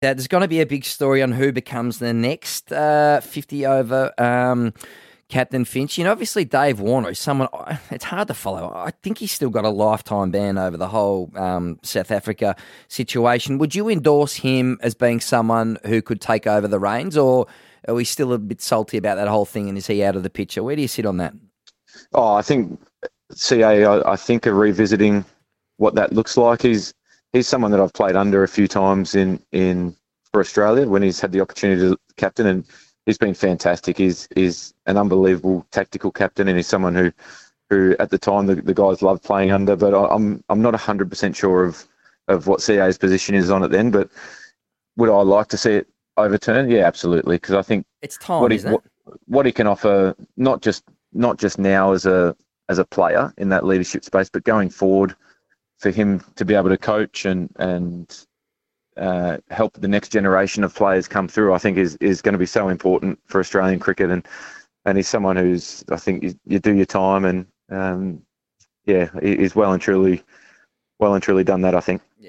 there's going to be a big story on who becomes the next uh, 50 over um, Captain Finch. You know, obviously Dave Warner is someone, it's hard to follow. I think he's still got a lifetime ban over the whole um, South Africa situation. Would you endorse him as being someone who could take over the reins, or are we still a bit salty about that whole thing and is he out of the picture? Where do you sit on that? Oh, I think CA, I, I think, are revisiting what that looks like. He's he's someone that I've played under a few times in in for Australia when he's had the opportunity to captain, and he's been fantastic. He's he's an unbelievable tactical captain, and he's someone who who at the time the, the guys loved playing under. But I, I'm I'm not hundred percent sure of of what CA's position is on it then. But would I like to see it overturned? Yeah, absolutely. Because I think it's time, what he, what, what he can offer, not just not just now as a as a player in that leadership space, but going forward for him to be able to coach and and uh, help the next generation of players come through, I think is is going to be so important for Australian cricket. And and he's someone who's I think you, you do your time and um, yeah, he's well and truly well and truly done that. I think. Yeah.